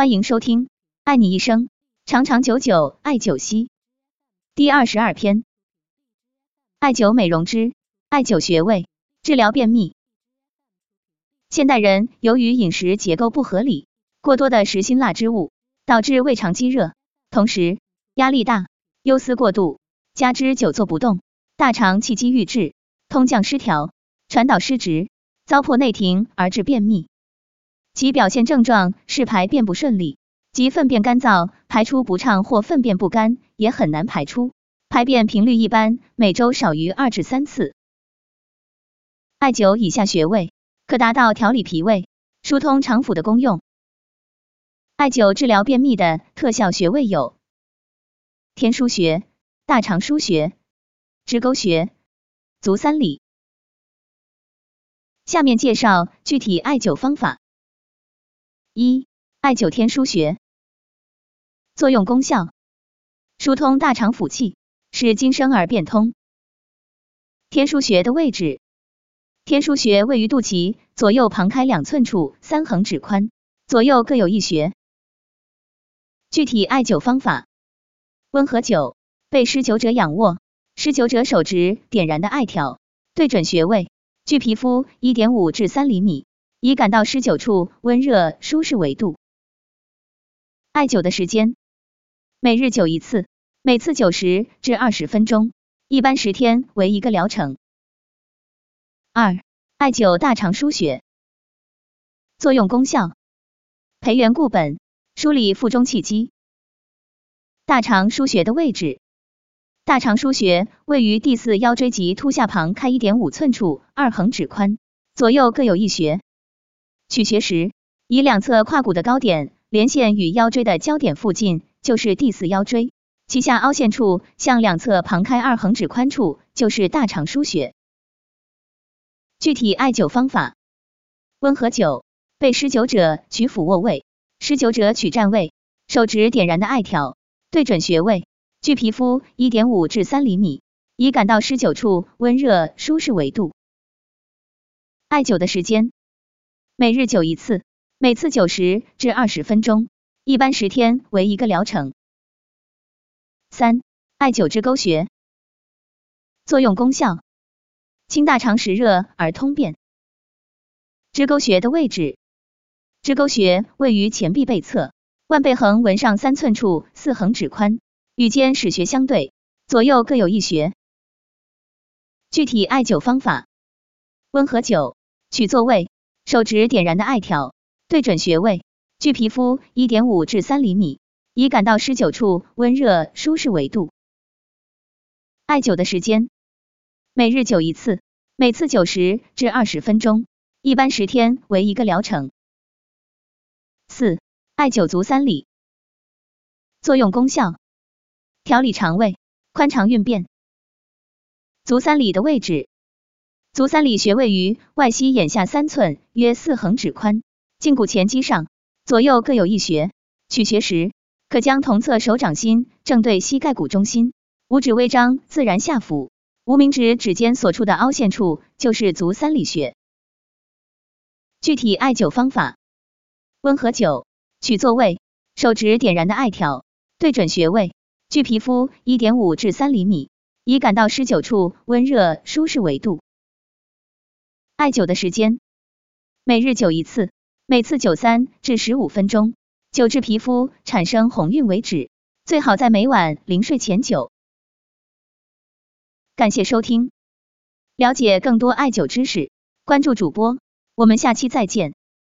欢迎收听《爱你一生，长长久久艾灸烯》第二十二篇：艾灸美容之艾灸穴位治疗便秘。现代人由于饮食结构不合理，过多的食辛辣之物，导致胃肠积热，同时压力大、忧思过度，加之久坐不动，大肠气机郁滞，通降失调，传导失职，糟粕内停而致便秘。其表现症状是排便不顺利，即粪便干燥、排出不畅或粪便不干，也很难排出。排便频率一般每周少于二至三次。艾灸以下穴位，可达到调理脾胃、疏通肠腑的功用。艾灸治疗便秘的特效穴位有：天枢穴、大肠腧穴、支沟穴、足三里。下面介绍具体艾灸方法。一、艾灸天枢穴，作用功效：疏通大肠腑气，使经生而变通。天枢穴的位置：天枢穴位于肚脐左右旁开两寸处，三横指宽，左右各有一穴。具体艾灸方法：温和灸，被施灸者仰卧，施灸者手执点燃的艾条，对准穴位，距皮肤一点五至三厘米。以感到施灸处温热舒适为度。艾灸的时间，每日灸一次，每次灸十至二十分钟，一般十天为一个疗程。二、艾灸大肠腧穴，作用功效：培元固本，梳理腹中气机。大肠腧穴的位置，大肠腧穴位于第四腰椎棘突下旁开一点五寸处，二横指宽，左右各有一穴。取穴时，以两侧胯骨的高点连线与腰椎的交点附近，就是第四腰椎，其下凹陷处向两侧旁开二横指宽处，就是大肠腧穴。具体艾灸方法：温和灸，被施灸者取俯卧位，施灸者取站位，手指点燃的艾条，对准穴位，距皮肤一点五至三厘米，以感到施灸处温热舒适为度。艾灸的时间。每日灸一次，每次九十至二十分钟，一般十天为一个疗程。三、艾灸支沟穴，作用功效：清大肠实热而通便。支沟穴的位置，支沟穴位于前臂背侧，腕背横纹上三寸处，四横指宽，与肩始穴相对，左右各有一穴。具体艾灸方法：温和灸，取坐位。手指点燃的艾条，对准穴位，距皮肤一点五至三厘米，以感到施灸处温热舒适为度。艾灸的时间，每日灸一次，每次九十至二十分钟，一般十天为一个疗程。四、艾灸足三里，作用功效：调理肠胃，宽肠运便。足三里的位置。足三里穴位于外膝眼下三寸，约四横指宽，胫骨前肌上，左右各有一穴。取穴时，可将同侧手掌心正对膝盖骨中心，五指微张，自然下俯。无名指指尖所处的凹陷处就是足三里穴。具体艾灸方法：温和灸，取坐位，手指点燃的艾条，对准穴位，距皮肤一点五至三厘米，以感到施灸处温热舒适为度。艾灸的时间，每日灸一次，每次灸三至十五分钟，灸至皮肤产生红晕为止，最好在每晚临睡前灸。感谢收听，了解更多艾灸知识，关注主播，我们下期再见。